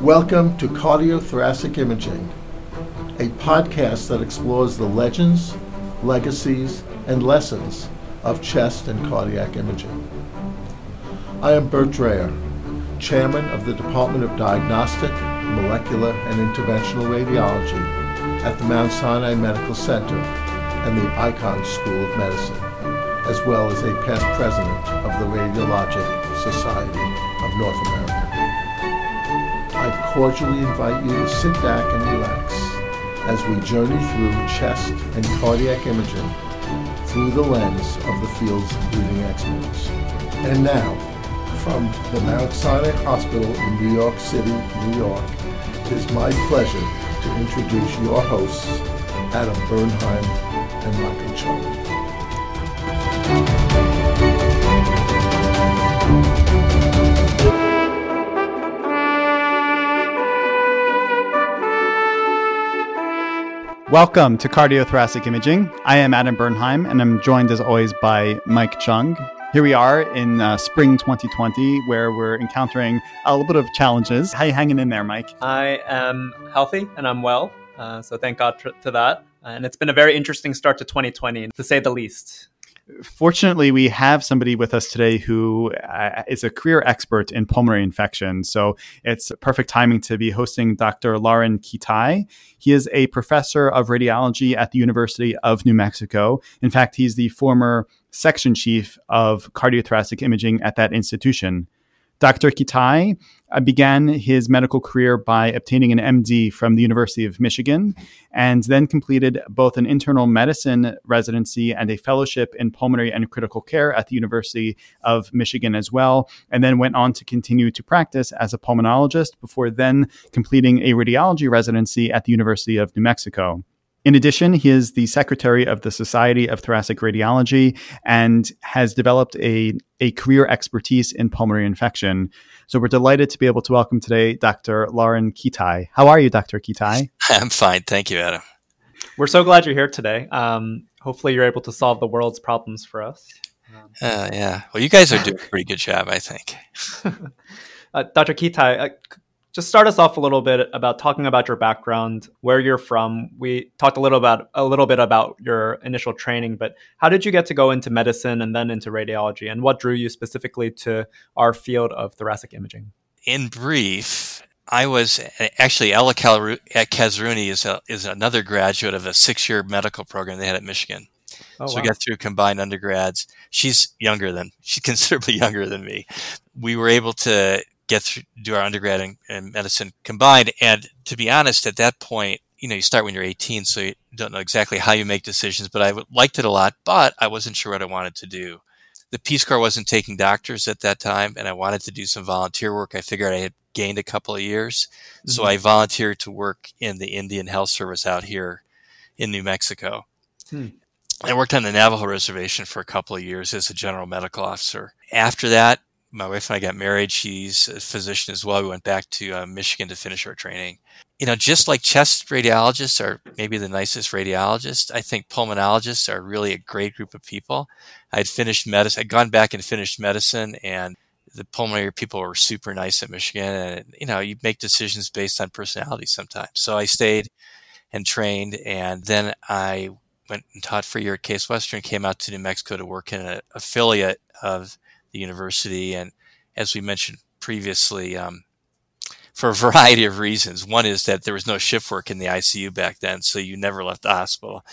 Welcome to Cardiothoracic Imaging, a podcast that explores the legends, legacies, and lessons of chest and cardiac imaging. I am Bert Drayer, Chairman of the Department of Diagnostic, Molecular, and Interventional Radiology at the Mount Sinai Medical Center and the Icahn School of Medicine, as well as a past president of the Radiologic Society of North America. I cordially invite you to sit back and relax as we journey through chest and cardiac imaging through the lens of the field's leading experts. And now, from the Mount Sinai Hospital in New York City, New York, it is my pleasure to introduce your hosts, Adam Bernheim Welcome to Cardiothoracic Imaging. I am Adam Bernheim, and I'm joined as always by Mike Chung. Here we are in uh, spring 2020, where we're encountering a little bit of challenges. How you hanging in there, Mike? I am healthy and I'm well, uh, so thank God for, to that. And it's been a very interesting start to 2020, to say the least. Fortunately, we have somebody with us today who uh, is a career expert in pulmonary infection. So it's perfect timing to be hosting Dr. Loren Ketai. He is a professor of radiology at the University of New Mexico. In fact, he's the former section chief of cardiothoracic imaging at that institution. Dr. Ketai began his medical career by obtaining an MD from the University of Michigan and then completed both an internal medicine residency and a fellowship in pulmonary and critical care at the University of Michigan as well, and then went on to continue to practice as a pulmonologist before then completing a radiology residency at the University of New Mexico. In addition, he is the secretary of the Society of Thoracic Radiology and has developed a, a career expertise in pulmonary infection. So we're delighted to be able to welcome today Dr. Loren Ketai. How are you, Dr. Ketai? I'm fine. Thank you, Adam. We're so glad you're here today. Um, hopefully, you're able to solve the world's problems for us. Uh, yeah. Well, you guys are doing a pretty good job, I think. uh, Dr. Ketai, uh, just start us off a little bit about talking about your background, where you're from. We talked a little about a little bit about your initial training, but how did you get to go into medicine and then into radiology, and what drew you specifically to our field of thoracic imaging? In brief, I was actually Ella Kazerooni is a, is another graduate of a six year medical program they had at Michigan. Oh, so wow. we got through combined undergrads. She's younger than she's considerably younger than me. We were able to get through, do our undergrad and, and medicine combined. And to be honest, at that point, you know, you start when you're 18, so you don't know exactly how you make decisions, but I liked it a lot, but I wasn't sure what I wanted to do. The Peace Corps wasn't taking doctors at that time, and I wanted to do some volunteer work. I figured I had gained a couple of years. Mm-hmm. So I volunteered to work in the Indian Health Service out here in New Mexico. Hmm. I worked on the Navajo Reservation for a couple of years as a general medical officer. After that, my wife and I got married. She's a physician as well. We went back to uh, Michigan to finish our training. You know, just like chest radiologists are maybe the nicest radiologists, I think pulmonologists are really a great group of people. I'd finished medicine, I'd gone back and finished medicine, and the pulmonary people were super nice at Michigan. And, you know, you make decisions based on personality sometimes. So I stayed and trained, and then I went and taught for a year at Case Western, came out to New Mexico to work in an affiliate of the university. And as we mentioned previously, um, for a variety of reasons. One is that there was no shift work in the ICU back then, so you never left the hospital.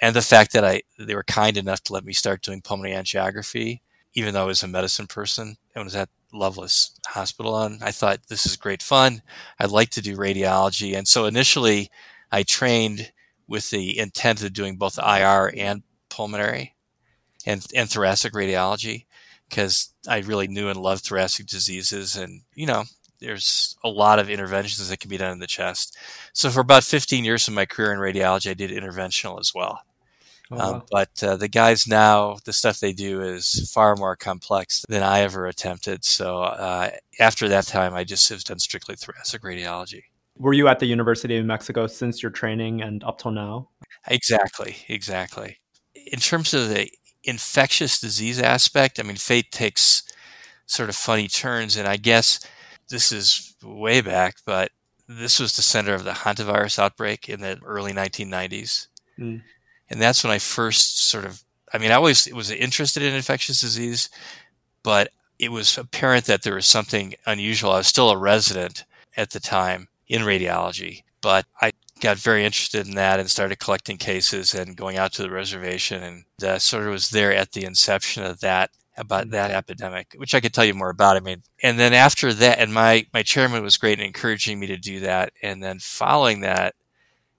And the fact that I they were kind enough to let me start doing pulmonary angiography, even though I was a medicine person and was at Lovelace Hospital and I thought this is great fun. I'd like to do radiology. And so initially I trained with the intent of doing both IR and pulmonary and, and thoracic radiology because I really knew and loved thoracic diseases. And, you know, there's a lot of interventions that can be done in the chest. So for about 15 years of my career in radiology, I did interventional as well. Oh, um, wow. um, but uh, the guys now, the stuff they do is far more complex than I ever attempted. So uh, after that time, I just have done strictly thoracic radiology. Were you at the University of Mexico since your training and up till now? Exactly, exactly in terms of the infectious disease aspect, I mean, fate takes sort of funny turns, and I guess this is way back, but this was the center of the hantavirus outbreak in the early 1990s. Mm. And that's when I first sort of, I mean, I always was interested in infectious disease, but it was apparent that there was something unusual. I was still a resident at the time in radiology, but I got very interested in that and started collecting cases and going out to the reservation and uh, sort of was there at the inception of that about mm-hmm. that epidemic, which I could tell you more about. I mean, and then after that, and my, my chairman was great in encouraging me to do that. And then following that,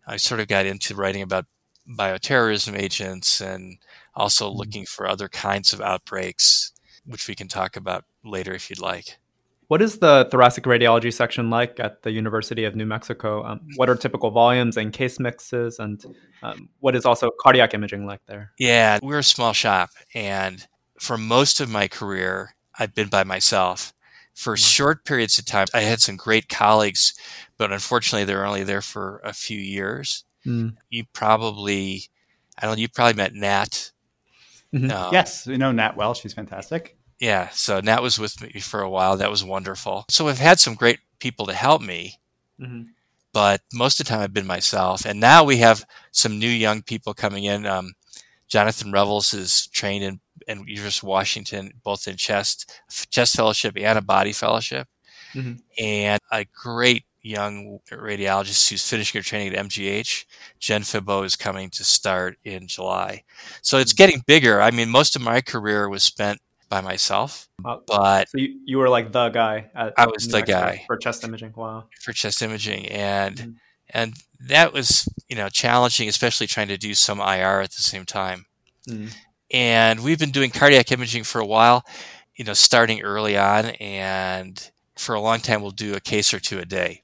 I sort of got into writing about bioterrorism agents and also mm-hmm. looking for other kinds of outbreaks, which we can talk about later if you'd like. What is the thoracic radiology section like at the University of New Mexico? Um, what are typical volumes and case mixes, and um, what is also cardiac imaging like there? Yeah, we're a small shop, and for most of my career, I've been by myself. For mm. short periods of time, I had some great colleagues, but unfortunately, they were only there for a few years. Mm. You probably, I don't know, you probably met Nat. Mm-hmm. Um, yes, we know Nat well. She's fantastic. Yeah, so Nat was with me for a while. That was wonderful. So I've had some great people to help me, mm-hmm. but most of the time I've been myself. And now we have some new young people coming in. Um, Jonathan Revels is trained in and University of Washington, both in chest chest fellowship and a body fellowship, mm-hmm. and a great young radiologist who's finishing her training at MGH. Jen Fibot is coming to start in July, so it's getting bigger. I mean, most of my career was spent by myself, uh, but so you, you were like the guy. I was the guy for chest imaging. Wow, for chest imaging, and mm-hmm. and that was you know challenging, especially trying to do some IR at the same time. Mm. And we've been doing cardiac imaging for a while, you know, starting early on. And for a long time, we'll do a case or two a day.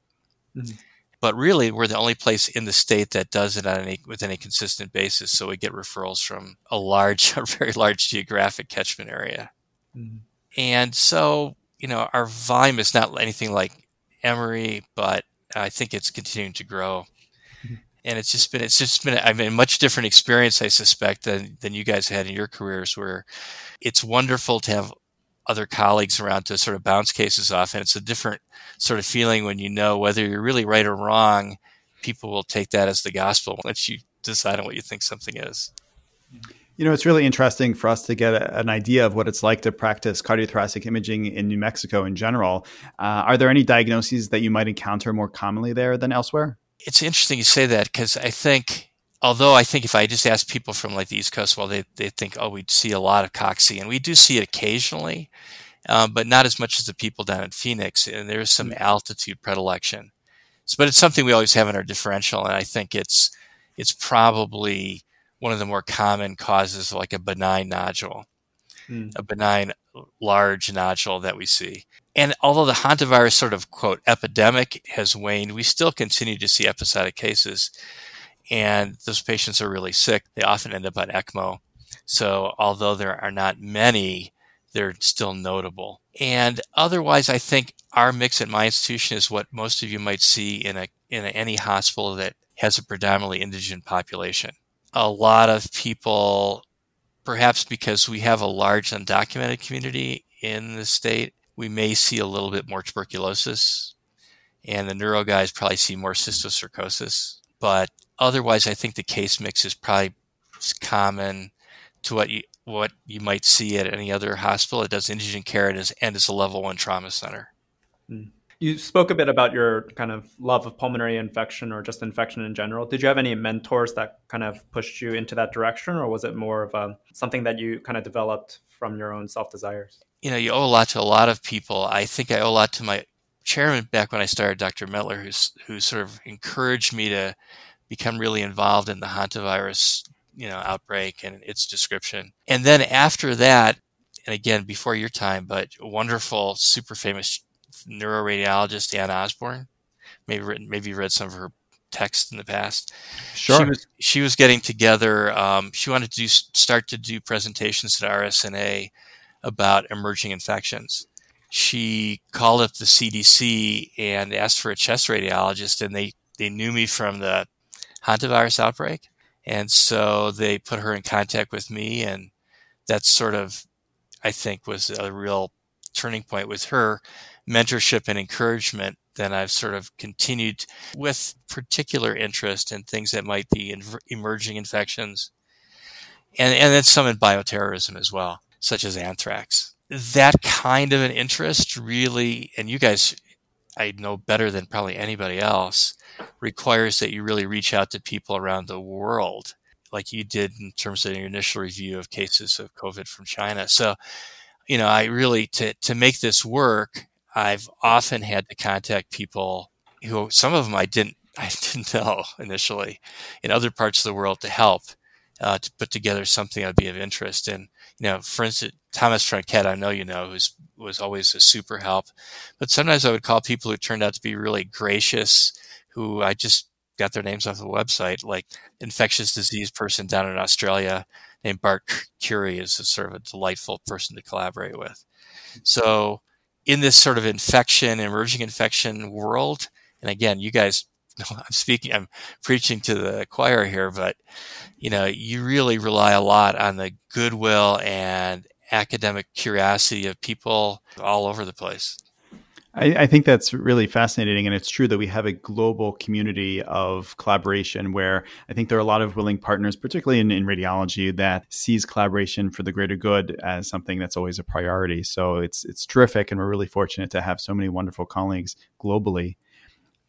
Mm-hmm. But really, we're the only place in the state that does it on any, with any consistent basis. So we get referrals from a large, a very large geographic catchment area. Mm-hmm. And so, you know, our volume is not anything like Emory, but I think it's continuing to grow. And it's just been it's just been I mean a much different experience I suspect than than you guys had in your careers where it's wonderful to have other colleagues around to sort of bounce cases off. And it's a different sort of feeling when you know whether you're really right or wrong people will take that as the gospel once you decide on what you think something is you know, it's really interesting for us to get a, an idea of what it's like to practice cardiothoracic imaging in New Mexico in general. Uh, are there any diagnoses that you might encounter more commonly there than elsewhere? it's interesting you say that because I think, although I think if I just ask people from like the East Coast, well, they, they think, oh, we'd see a lot of cocci, and we do see it occasionally, um, but not as much as the people down in Phoenix. And there's some mm. altitude predilection. So, but it's something we always have in our differential, and I think it's it's probably one of the more common causes, like a benign nodule, mm. a benign large nodule that we see. And although the hantavirus sort of quote epidemic has waned, we still continue to see episodic cases. And those patients are really sick. They often end up on ECMO. So although there are not many, they're still notable. And otherwise, I think our mix at my institution is what most of you might see in a in a, any hospital that has a predominantly indigent population. A lot of people, perhaps because we have a large undocumented community in the state, we may see a little bit more tuberculosis, and the neuro guys probably see more cysticercosis. But otherwise, I think the case mix is probably common to what you what you might see at any other hospital that does indigent care and is, and is a level one trauma center. Hmm. You spoke a bit about your kind of love of pulmonary infection or just infection in general. Did you have any mentors that kind of pushed you into that direction, or was it more of a, um, something that you kind of developed from your own self desires? you know, you owe a lot to a lot of people. I think I owe a lot to my chairman back when I started, Dr. Mettler, who's who sort of encouraged me to become really involved in the hantavirus, you know, outbreak and its description. And then after that, and again before your time, but wonderful, super famous neuroradiologist Anne Osborn. Maybe written, maybe read some of her texts in the past. Sure. She was, she was getting together. Um, she wanted to do, start to do presentations at RSNA about emerging infections. She called up the CDC and asked for a chest radiologist, and they, they knew me from the hantavirus outbreak. And so they put her in contact with me, and that sort of, I think, was a real turning point with her mentorship and encouragement. Then I've sort of continued with particular interest in things that might be in emerging infections, and and then some in bioterrorism as well, such as anthrax. That kind of an interest really, and you guys I know better than probably anybody else, requires that you really reach out to people around the world, like you did in terms of your initial review of cases of COVID from China. So, you know, I really to to make this work, I've often had to contact people who some of them I didn't I didn't know initially in other parts of the world to help uh, to put together something that would be of interest. And you know, for instance, Thomas Franquet, I know you know, who's was always a super help. But sometimes I would call people who turned out to be really gracious, who I just got their names off the website, like infectious disease person down in Australia named Bart Currie is a sort of a delightful person to collaborate with. So in this sort of infection, emerging infection world, and again, you guys I'm speaking, I'm preaching to the choir here, but you know, you really rely a lot on the goodwill and academic curiosity of people all over the place. I, I, think that's really fascinating. And it's true that we have a global community of collaboration where I think there are a lot of willing partners, particularly in, in radiology, that sees collaboration for the greater good as something that's always a priority. So it's it's terrific. And we're really fortunate to have so many wonderful colleagues globally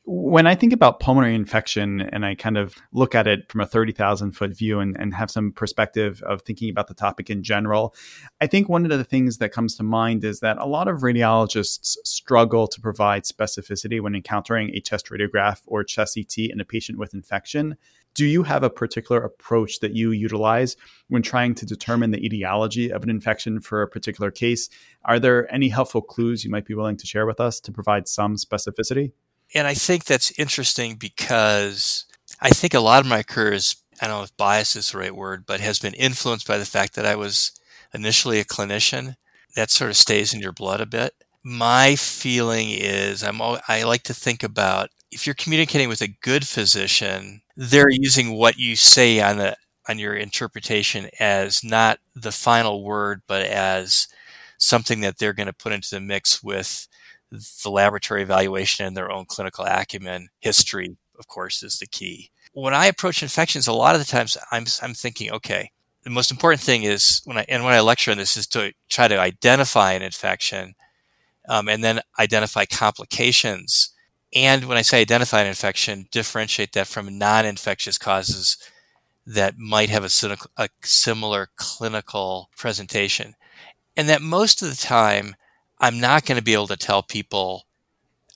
when I think about pulmonary infection and I kind of look at it from a 30,000 foot view and, and, have some perspective of thinking about the topic in general, I think one of the things that comes to mind is that a lot of radiologists struggle to provide specificity when encountering a chest radiograph or chest CT in a patient with infection. Do you have a particular approach that you utilize when trying to determine the etiology of an infection for a particular case? Are there any helpful clues you might be willing to share with us to provide some specificity? And I think that's interesting because I think a lot of my career is, I don't know if bias is the right word, but has been influenced by the fact that I was initially a clinician. That sort of stays in your blood a bit. My feeling is I'm I like to think about if you're communicating with a good physician, they're using what you say on the on your interpretation as not the final word, but as something that they're going to put into the mix with the laboratory evaluation and their own clinical acumen. History, of course, is the key. When I approach infections, a lot of the times I'm, I'm thinking, okay, the most important thing is when I and when I lecture on this is to try to identify an infection, um, and then identify complications. And when I say identify an infection, differentiate that from non-infectious causes that might have a, a similar clinical presentation. And that most of the time, I'm not going to be able to tell people,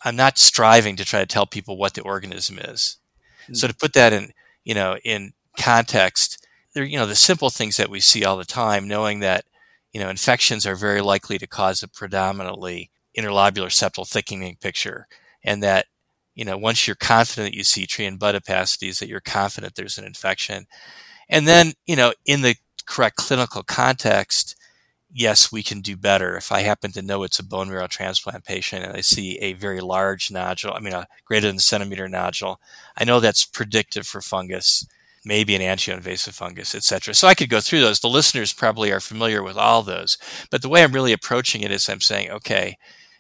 I'm not striving to try to tell people what the organism is. Mm-hmm. So to put that in, you know, in context, there, you know, the simple things that we see all the time, knowing that, you know, infections are very likely to cause a predominantly interlobular septal thickening picture. And that, you know, once you're confident that you see tree and bud opacities, that you're confident there's an infection. And then, you know, in the correct clinical context, yes, we can do better. If I happen to know it's a bone marrow transplant patient and I see a very large nodule, I mean, a greater than centimeter nodule, I know that's predictive for fungus, maybe an angioinvasive fungus, etc. So I could go through those. The listeners probably are familiar with all those. But the way I'm really approaching it is I'm saying, okay,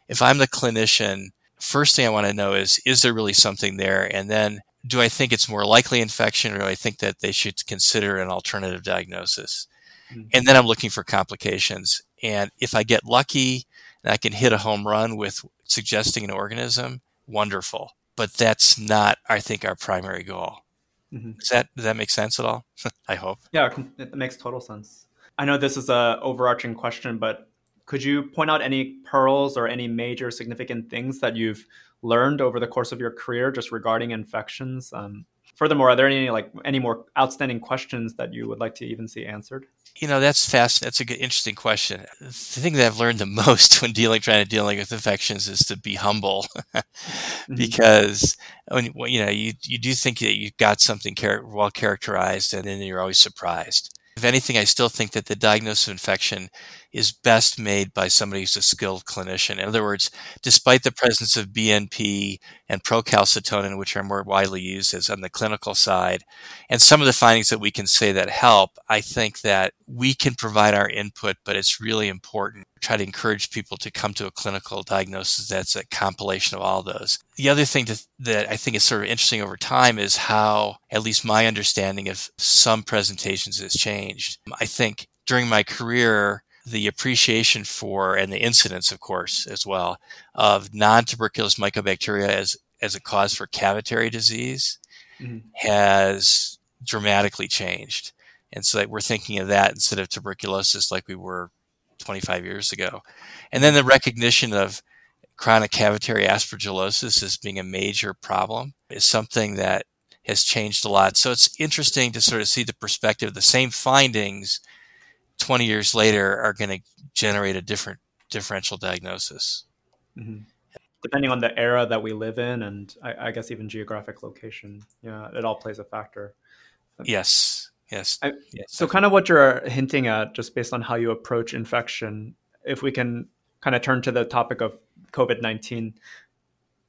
if I'm the clinician, first thing I want to know is, is there really something there? And then do I think it's more likely infection or do I think that they should consider an alternative diagnosis? Mm-hmm. And then I'm looking for complications. And if I get lucky and I can hit a home run with suggesting an organism, wonderful. But that's not, I think, our primary goal. Mm-hmm. Does that does that make sense at all? I hope. Yeah, it makes total sense. I know this is a overarching question, but could you point out any pearls or any major significant things that you've learned over the course of your career just regarding infections? Um, furthermore, are there any like any more outstanding questions that you would like to even see answered? You know, that's fast. That's a good, interesting question. The thing that I've learned the most when dealing, trying to dealing with infections, is to be humble, mm-hmm. because when you know you you do think that you've got something char- well characterized, and then you're always surprised. If anything, I still think that the diagnosis of infection is best made by somebody who's a skilled clinician. In other words, despite the presence of BNP and procalcitonin, which are more widely used as on the clinical side, and some of the findings that we can say that help, I think that we can provide our input, but it's really important to try to encourage people to come to a clinical diagnosis that's a compilation of all those. The other thing to, that I think is sort of interesting over time is how, at least my understanding of some presentations has changed. I think during my career, the appreciation for and the incidence, of course, as well, of non-tuberculous mycobacteria as as a cause for cavitary disease mm-hmm. has dramatically changed. And so we're thinking of that instead of tuberculosis like we were 25 years ago. And then the recognition of chronic cavitary aspergillosis as being a major problem is something that has changed a lot. So it's interesting to sort of see the perspective, the same findings 20 years later are going to generate a different differential diagnosis. Mm-hmm. Depending on the era that we live in, and I, I, guess even geographic location, yeah, it all plays a factor. Yes, yes. I, yes so, kind of what you're hinting at, just based on how you approach infection, if we can kind of turn to the topic of COVID 19,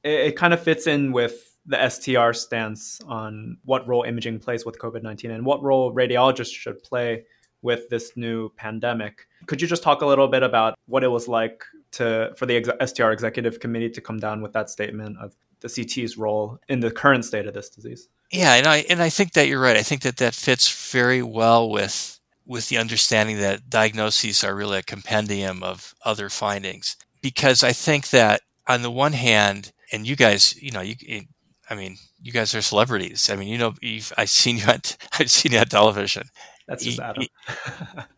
it, it kind of fits in with the STR stance on what role imaging plays with COVID 19 and what role radiologists should play with this new pandemic. Could you just talk a little bit about what it was like to for the STR executive committee to come down with that statement of the CT's role in the current state of this disease? Yeah, and I and I think that you're right. I think that that fits very well with with the understanding that diagnoses are really a compendium of other findings. Because I think that on the one hand, and you guys, you know, you, I mean, you guys are celebrities. I mean, you know, I've seen you on, I've seen you on television, that's just Adam.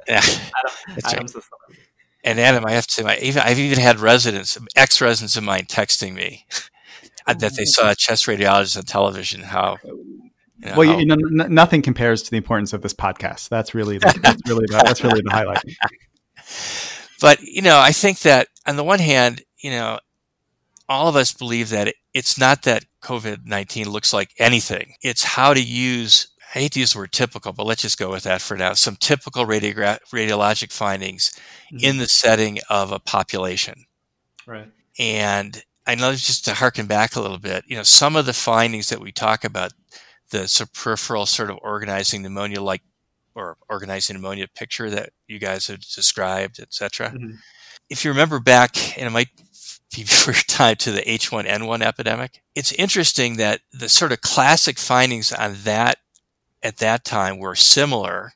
yeah, Adam, Adam's right. the And Adam, I have to. I even I've even had residents, ex residents of mine, texting me oh, that they saw a chest radiologist on television. How you know, well, how, you know, n- nothing compares to the importance of this podcast. That's really the, that's really the, that's really the highlight. But you know, I think that on the one hand, you know, all of us believe that it, it's not that COVID nineteen looks like anything. It's how to use I hate to use the word typical, but let's just go with that for now. Some typical radiogra- radiologic findings mm-hmm. in the setting of a population. Right. And I know just to harken back a little bit, you know, some of the findings that we talk about, the peripheral sort of organizing pneumonia like or organizing pneumonia picture that you guys have described, et cetera. Mm-hmm. If you remember back, and it might be before time to the H1N1 epidemic, it's interesting that the sort of classic findings on that at that time were similar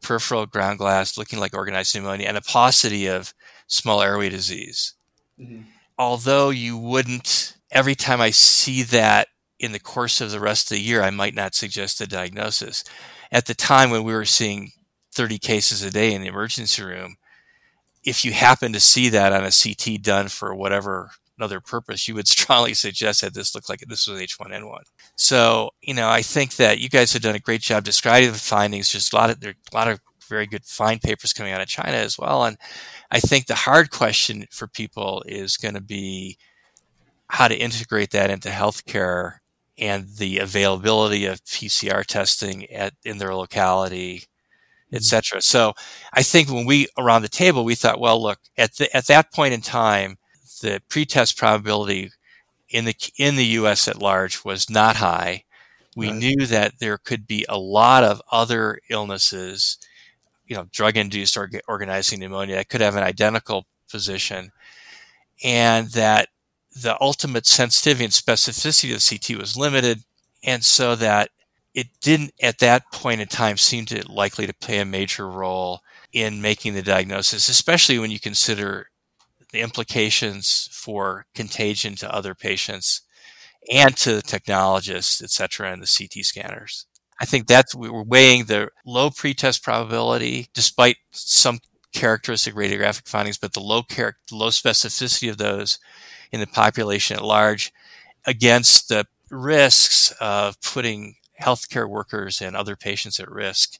peripheral ground glass looking like organized pneumonia and a paucity of small airway disease. Mm-hmm. Although you wouldn't, every time I see that in the course of the rest of the year, I might not suggest a diagnosis. At the time when we were seeing 30 cases a day in the emergency room, if you happen to see that on a CT done for whatever another purpose, you would strongly suggest that this looked like this was H1N1. So, you know, I think that you guys have done a great job describing the findings. Just a lot of there a lot of very good fine papers coming out of China as well. And I think the hard question for people is going to be how to integrate that into healthcare and the availability of PCR testing at in their locality, etc. Mm-hmm. So I think when we around the table we thought, well, look at the, at that point in time, the pretest probability in the in the U.S. at large was not high. We right. knew that there could be a lot of other illnesses, you know, drug-induced or organizing pneumonia that could have an identical position, and that the ultimate sensitivity and specificity of CT was limited, and so that it didn't at that point in time seem to likely to play a major role in making the diagnosis, especially when you consider the implications for contagion to other patients and to the technologists, et cetera, and the CT scanners. I think that's we were weighing the low pretest probability, despite some characteristic radiographic findings, but the low char- low specificity of those in the population at large against the risks of putting healthcare workers and other patients at risk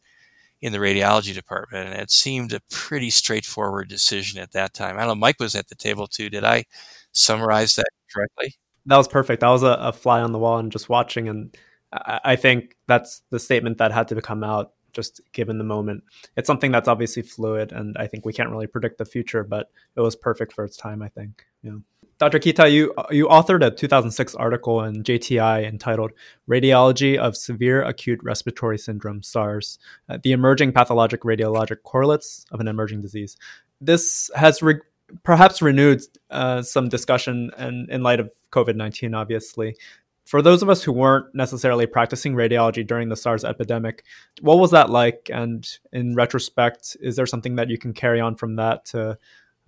in the radiology department. And it seemed a pretty straightforward decision at that time. I don't know, Mike was at the table too. Did I summarize that correctly? That was perfect. That was a, a fly on the wall and just watching. And I, I think that's the statement that had to come out just given the moment. It's something that's obviously fluid, and I think we can't really predict the future, but it was perfect for its time, I think. Yeah. Dr. Ketai, you you authored a 2006 article in JTI entitled "Radiology of Severe Acute Respiratory Syndrome (SARS: uh, The Emerging Pathologic Radiologic Correlates of an Emerging Disease." This has re- perhaps renewed uh, some discussion and in light of COVID 19, obviously. For those of us who weren't necessarily practicing radiology during the SARS epidemic, what was that like? And in retrospect, is there something that you can carry on from that to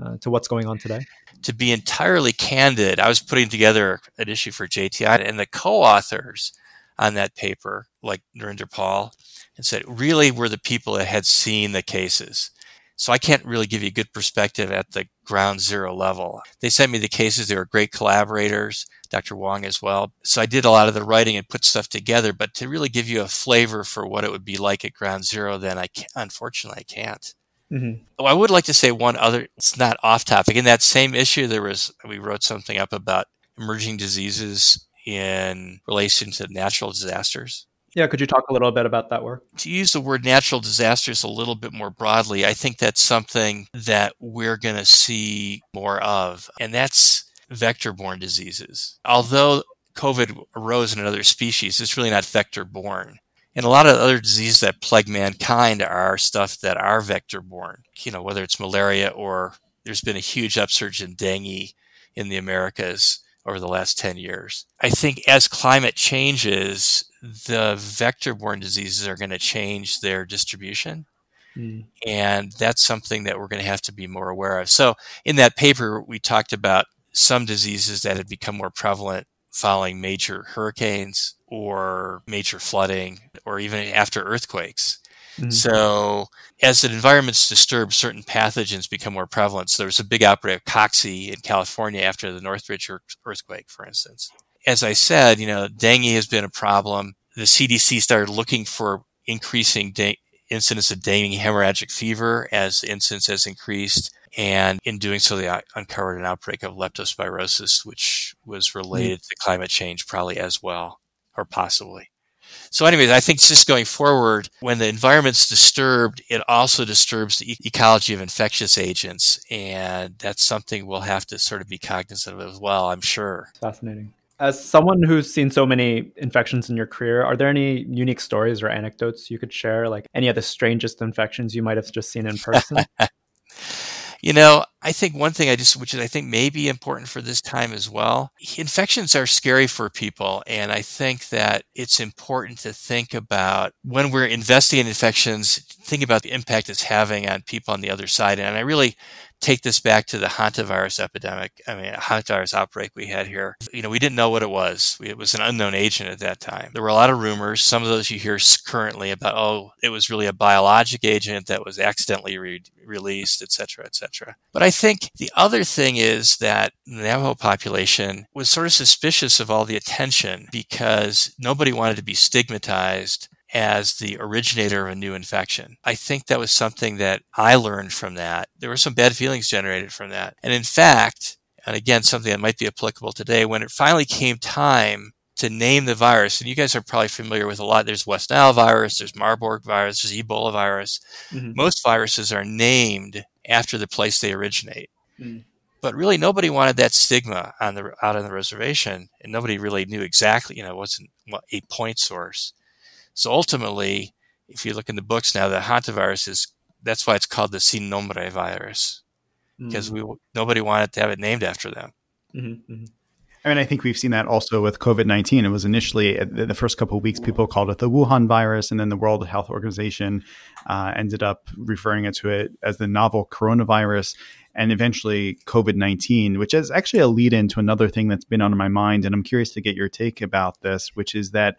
uh, to what's going on today? To be entirely candid, I was putting together an issue for JTI, and the co-authors on that paper, like Narinder Paul, and said really were the people that had seen the cases. So I can't really give you a good perspective at the ground zero level. They sent me the cases. They were great collaborators, Dr. Wong as well. So I did a lot of the writing and put stuff together, but to really give you a flavor for what it would be like at ground zero, then I can't, unfortunately I can't. Mm-hmm. Oh, I would like to say one other. It's not off topic. In that same issue, there was we wrote something up about emerging diseases in relation to natural disasters. Yeah, could you talk a little bit about that work? To use the word natural disasters a little bit more broadly, I think that's something that we're going to see more of, and that's vector borne diseases. Although COVID arose in another species, it's really not vector borne. And a lot of other diseases that plague mankind are stuff that are vector borne, you know, whether it's malaria or there's been a huge upsurge in dengue in the Americas over the last 10 years. I think as climate changes, the vector borne diseases are going to change their distribution. Mm. And that's something that we're going to have to be more aware of. So, in that paper, we talked about some diseases that had become more prevalent following major hurricanes or major flooding or even after earthquakes. Mm-hmm. So, as the environment's disturbed, certain pathogens become more prevalent. So, there was a big outbreak of cocci in California after the Northridge earthquake, for instance. As I said, you know, dengue has been a problem. The CDC started looking for increasing de- incidence of dengue hemorrhagic fever as the incidence has increased. And in doing so, they uncovered an outbreak of leptospirosis, which was related mm-hmm. to climate change, probably as well, or possibly. So, anyways, I think just going forward, when the environment's disturbed, it also disturbs the ecology of infectious agents. And that's something we'll have to sort of be cognizant of as well, I'm sure. Fascinating. As someone who's seen so many infections in your career, are there any unique stories or anecdotes you could share? Like any of the strangest infections you might have just seen in person? You know, I think one thing I just, which I think may be important for this time as well, infections are scary for people. And I think that it's important to think about when we're investigating infections, think about the impact it's having on people on the other side. And I really take this back to the hantavirus epidemic. I mean, hantavirus outbreak we had here. You know, we didn't know what it was. It was an unknown agent at that time. There were a lot of rumors. Some of those you hear currently about, oh, it was really a biologic agent that was accidentally re- released, et cetera, et cetera. But I think the other thing is that the Navajo population was sort of suspicious of all the attention because nobody wanted to be stigmatized as the originator of a new infection. I think that was something that I learned from that. There were some bad feelings generated from that. And in fact, and again, something that might be applicable today, when it finally came time to name the virus, and you guys are probably familiar with a lot. There's West Nile virus, there's Marburg virus, there's Ebola virus. Mm-hmm. Most viruses are named after the place they originate. Mm. But really, nobody wanted that stigma on the out on the reservation, and nobody really knew exactly. You know, it wasn't a point source. So ultimately, if you look in the books now, the hantavirus is that's why it's called the sin nombre virus because mm-hmm. we nobody wanted to have it named after them. Mm-hmm, mm-hmm. I mean, I think we've seen that also with COVID 19. It was initially, the first couple of weeks, people called it the Wuhan virus, and then the World Health Organization uh, ended up referring it to it as the novel coronavirus, and eventually COVID 19, which is actually a lead in to another thing that's been on my mind. And I'm curious to get your take about this, which is that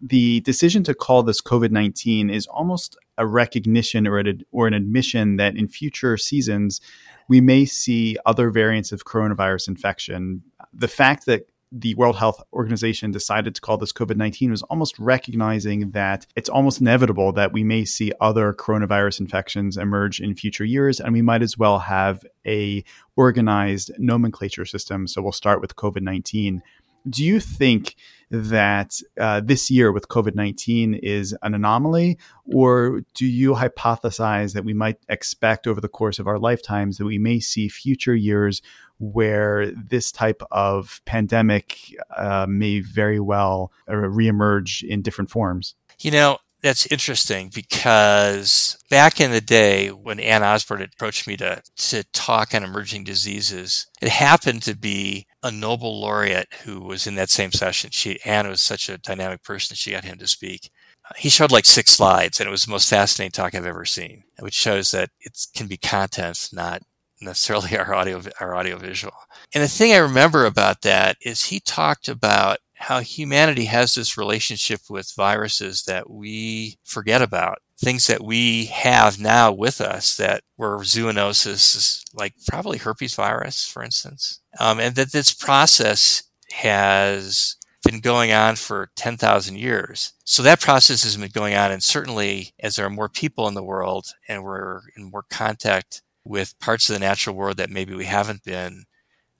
the decision to call this COVID 19 is almost a recognition or, or an admission that in future seasons, we may see other variants of coronavirus infection. The fact that the World Health Organization decided to call this COVID 19 was almost recognizing that it's almost inevitable that we may see other coronavirus infections emerge in future years, and we might as well have a organized nomenclature system. So we'll start with COVID 19 do you think that uh, this year with COVID 19 is an anomaly, or do you hypothesize that we might expect over the course of our lifetimes that we may see future years where this type of pandemic uh, may very well uh, reemerge in different forms? You know, that's interesting because back in the day when Anne Osborn approached me to, to talk on emerging diseases, it happened to be a Nobel laureate who was in that same session. She, Anne was such a dynamic person, she got him to speak. He showed like six slides and it was the most fascinating talk I've ever seen, which shows that it can be content, not necessarily our audio, our audio visual. And the thing I remember about that is he talked about how humanity has this relationship with viruses that we forget about. Things that we have now with us that were zoonosis, like probably herpes virus, for instance. Um, and that this process has been going on for 10,000 years. So that process has been going on. And certainly as there are more people in the world and we're in more contact with parts of the natural world that maybe we haven't been,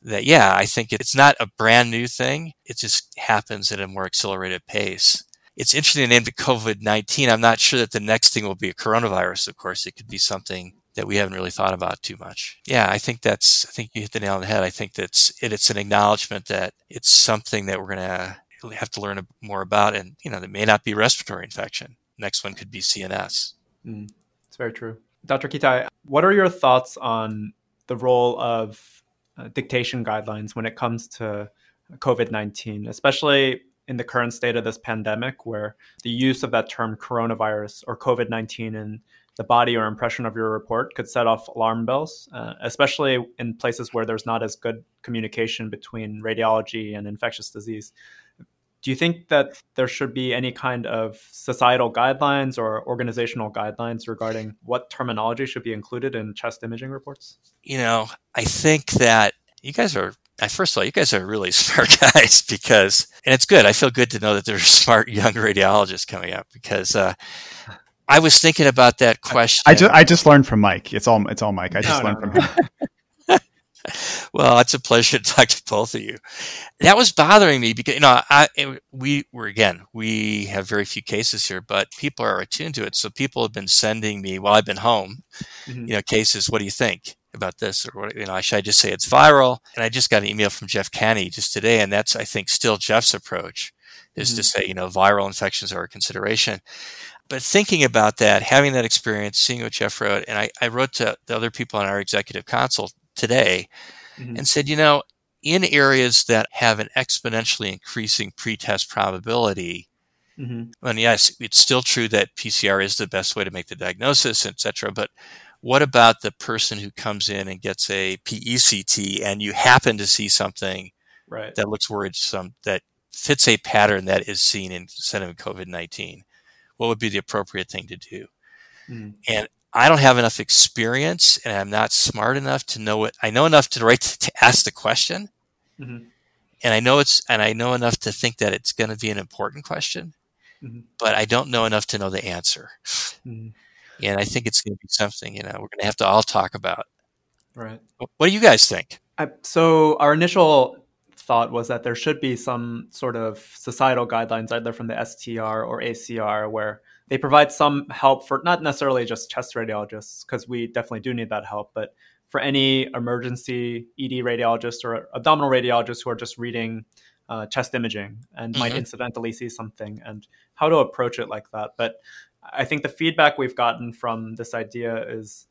that yeah, I think it's not a brand new thing. It just happens at a more accelerated pace. It's interesting to name it COVID 19. I'm not sure that the next thing will be a coronavirus, of course. It could be something that we haven't really thought about too much. Yeah, I think that's, I think you hit the nail on the head. I think that's, it, it's an acknowledgement that it's something that we're going to have to learn more about. And, you know, that may not be respiratory infection. Next one could be CNS. Mm, it's very true. Dr. Ketai, what are your thoughts on the role of uh, dictation guidelines when it comes to COVID 19, especially in the current state of this pandemic, where the use of that term coronavirus or COVID 19 in the body or impression of your report could set off alarm bells, uh, especially in places where there's not as good communication between radiology and infectious disease. Do you think that there should be any kind of societal guidelines or organizational guidelines regarding what terminology should be included in chest imaging reports? you know, I think that you guys are first of all, you guys are really smart guys because, and it's good. I feel good to know that there's smart young radiologists coming up because uh, I was thinking about that question. I just, I just learned from Mike. It's all, it's all Mike. I just no, learned no, from no. him. well, it's a pleasure to talk to both of you. That was bothering me because you know I, we were again we have very few cases here, but people are attuned to it. So people have been sending me while I've been home, mm-hmm. you know, cases. What do you think? about this or what you know should i just say it's viral and i just got an email from jeff Kanne just today and that's i think still jeff's approach is mm-hmm. to say you know viral infections are a consideration but thinking about that having that experience seeing what jeff wrote and i, I wrote to the other people on our executive council today mm-hmm. and said you know in areas that have an exponentially increasing pretest probability mm-hmm. and yes it's still true that pcr is the best way to make the diagnosis etc but what about the person who comes in and gets a PECT and you happen to see something right. that looks worrisome that fits a pattern that is seen in COVID 19? What would be the appropriate thing to do? Mm. And I don't have enough experience and I'm not smart enough to know it. I know enough to write to, to ask the question. Mm-hmm. And I know it's, and I know enough to think that it's going to be an important question, mm-hmm. but I don't know enough to know the answer. Mm-hmm. And I think it's going to be something, you know, we're going to have to all talk about. Right. What do you guys think? I, so our initial thought was that there should be some sort of societal guidelines, either from the STR or ACR, where they provide some help for not necessarily just chest radiologists, because we definitely do need that help, but for any emergency ED radiologist or abdominal radiologists who are just reading uh, chest imaging and mm-hmm. might incidentally see something and how to approach it like that. But I think the feedback we've gotten from this idea is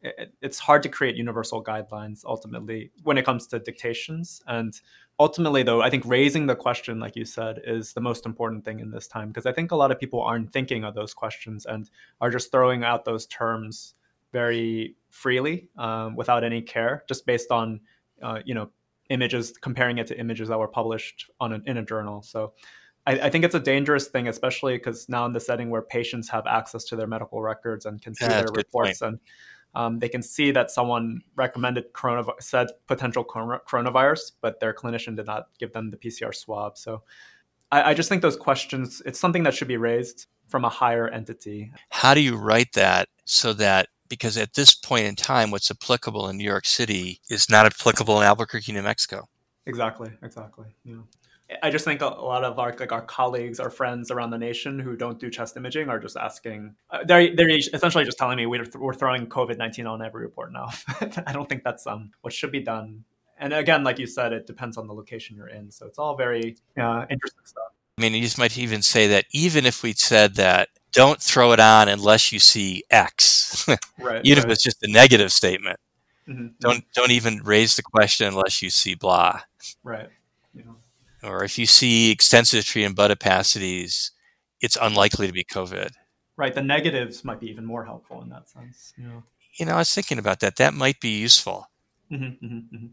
it, it's hard to create universal guidelines ultimately when it comes to dictations. And ultimately, though, I think raising the question, like you said, is the most important thing in this time because I think a lot of people aren't thinking of those questions and are just throwing out those terms very freely um, without any care, just based on uh, you know images, comparing it to images that were published on a, in a journal. So I, I think it's a dangerous thing, especially because now in the setting where patients have access to their medical records and can see yeah, their reports and um, they can see that someone recommended coronavirus, said potential coronavirus, but their clinician did not give them the PCR swab. So I, I just think those questions, it's something that should be raised from a higher entity. How do you write that so that because at this point in time, what's applicable in New York City is not applicable in Albuquerque, New Mexico. Exactly, exactly. Yeah. I just think a lot of our like our colleagues, our friends around the nation who don't do chest imaging are just asking. Uh, they're they're essentially just telling me we're we're throwing COVID nineteen on every report now. I don't think that's um what should be done. And again, like you said, it depends on the location you're in. So it's all very uh, interesting stuff. I mean, you just might even say that even if we said that, don't throw it on unless you see X, right, even right. if it's just a negative statement. Mm-hmm. Don't don't even raise the question unless you see blah. Right. Or if you see extensive tree in bud opacities, it's unlikely to be COVID. Right. The negatives might be even more helpful in that sense. Yeah. You know, I was thinking about that. That might be useful. Mm-hmm, mm-hmm, mm-hmm.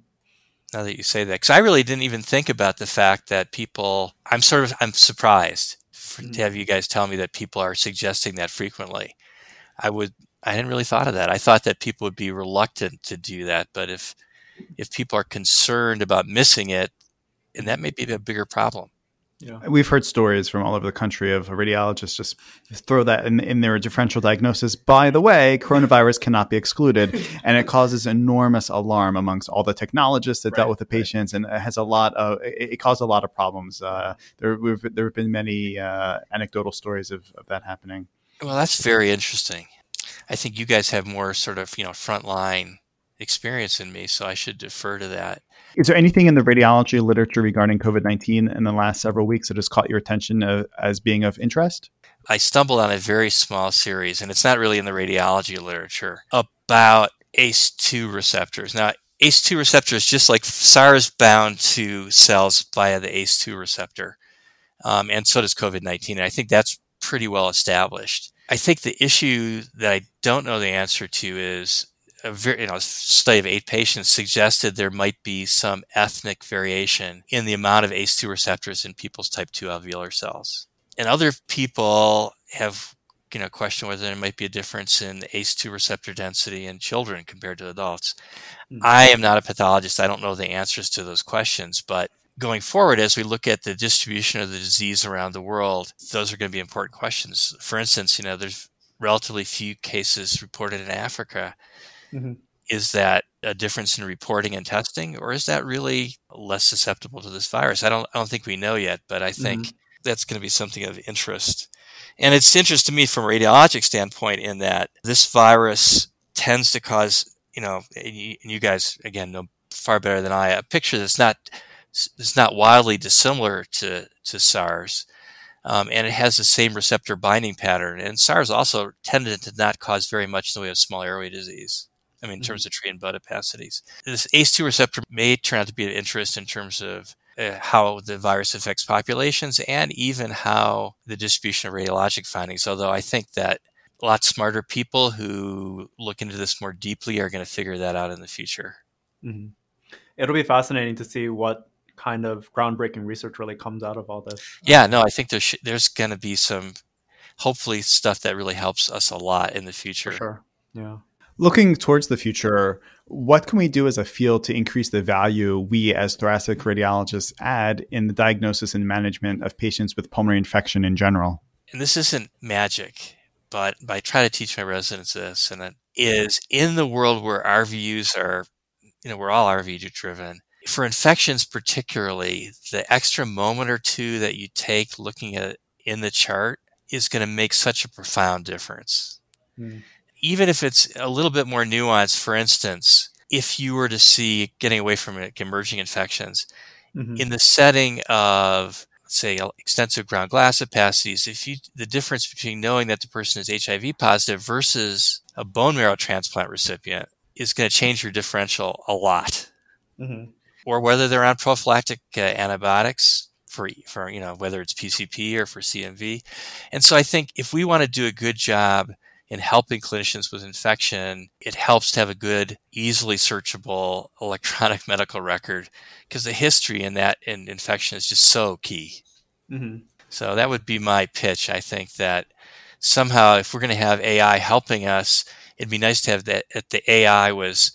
Now that you say that, because I really didn't even think about the fact that people. I'm sort of I'm surprised for, to have you guys tell me that people are suggesting that frequently. I would I hadn't really thought of that. I thought that people would be reluctant to do that, but if if people are concerned about missing it, and that may be a bigger problem. Yeah. We've heard stories from all over the country of a radiologist just throw that in, in, their differential diagnosis. By the way, coronavirus cannot be excluded. And it causes enormous alarm amongst all the technologists that right, dealt with the patients. Right. And it has a lot of, it, it caused a lot of problems. Uh, there, there have been many uh, anecdotal stories of, of that happening. Well, that's very interesting. I think you guys have more sort of, you know, frontline experience in me, so I should defer to that. Is there anything in the radiology literature regarding COVID 19 in the last several weeks that has caught your attention uh, as being of interest? I stumbled on a very small series, and it's not really in the radiology literature, about ACE2 receptors. Now, ACE2 receptor is just like SARS bound to cells via the ACE2 receptor, um, and so does COVID 19. And I think that's pretty well established. I think the issue that I don't know the answer to is a very, you know, study of eight patients suggested there might be some ethnic variation in the amount of ACE2 receptors in people's type 2 alveolar cells. And other people have, you know, questioned whether there might be a difference in ACE2 receptor density in children compared to adults. Mm-hmm. I am not a pathologist. I don't know the answers to those questions, but going forward, as we look at the distribution of the disease around the world, those are going to be important questions. For instance, you know, there's relatively few cases reported in Africa. Mm-hmm. Is that a difference in reporting and testing, or is that really less susceptible to this virus? I don't, I don't think we know yet, but I think mm-hmm. that's going to be something of interest. And it's interest to me from a radiologic standpoint in that this virus tends to cause, you know, and you guys again know far better than I, a picture that's not is not wildly dissimilar to, to SARS. Um, and it has the same receptor binding pattern. And SARS also tended to not cause very much in the way of small airway disease. I mean, in mm-hmm. terms of tree in bud opacities. This ACE2 receptor may turn out to be of interest in terms of uh, how the virus affects populations and even how the distribution of radiologic findings. Although I think that a lot smarter people who look into this more deeply are going to figure that out in the future. Mm-hmm. It'll be fascinating to see what kind of groundbreaking research really comes out of all this. Yeah, no, I think there's there's going to be some hopefully stuff that really helps us a lot in the future. For sure. Yeah. Looking towards the future, what can we do as a field to increase the value we as thoracic radiologists add in the diagnosis and management of patients with pulmonary infection in general? And this isn't magic, but I try to teach my residents this, and it is in the world where RVUs are, you know, we're all RVU driven for infections particularly, the extra moment or two that you take looking at it in the chart is going to make such a profound difference. Mm. Even if it's a little bit more nuanced, for instance, if you were to see getting away from it, emerging infections mm-hmm. in the setting of say extensive ground glass opacities, if you the difference between knowing that the person is HIV positive versus a bone marrow transplant recipient is going to change your differential a lot. Mm-hmm or whether they're on prophylactic uh, antibiotics for, for, you know, whether it's PCP or for CMV. And so I think if we want to do a good job in helping clinicians with infection, it helps to have a good, easily searchable electronic medical record because the history in that in infection is just so key. Mm-hmm. So that would be my pitch. I think that somehow if we're going to have AI helping us, it'd be nice to have that, that the AI was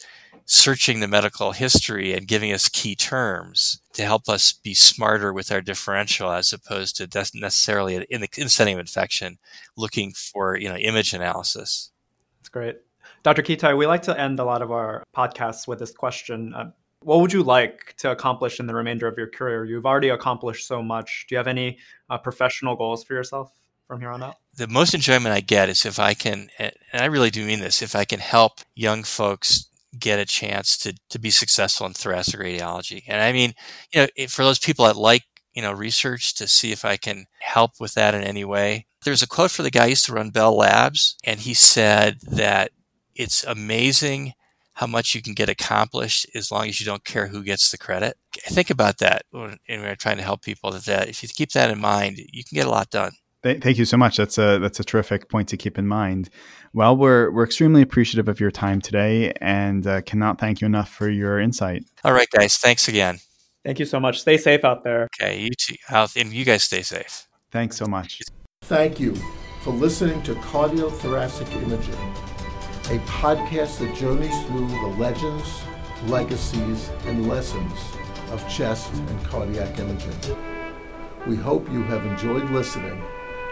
searching the medical history and giving us key terms to help us be smarter with our differential as opposed to necessarily in the, setting of infection looking for you know image analysis that's great dr Ketai we like to end a lot of our podcasts with this question uh, what would you like to accomplish in the remainder of your career? You've already accomplished so much. Do you have any uh, professional goals for yourself from here on out? The most enjoyment I get is if I can, and I really do mean this, if I can help young folks get a chance to, to be successful in thoracic radiology. And I mean, you know, for those people that like, you know, research to see if I can help with that in any way. There's a quote for the guy who used to run Bell Labs, and he said that it's amazing how much you can get accomplished as long as you don't care who gets the credit. Think about that when, we're trying to help people. That, that if you keep that in mind, you can get a lot done. Thank you so much. That's a that's a terrific point to keep in mind. Well, we're we're extremely appreciative of your time today, and uh, cannot thank you enough for your insight. All right, guys. Thanks again. Thank you so much. Stay safe out there. Okay, you too. And you guys stay safe. Thanks so much. Thank you for listening to Cardiothoracic Imaging a podcast that journeys through the legends, legacies, and lessons of chest and cardiac imaging. We hope you have enjoyed listening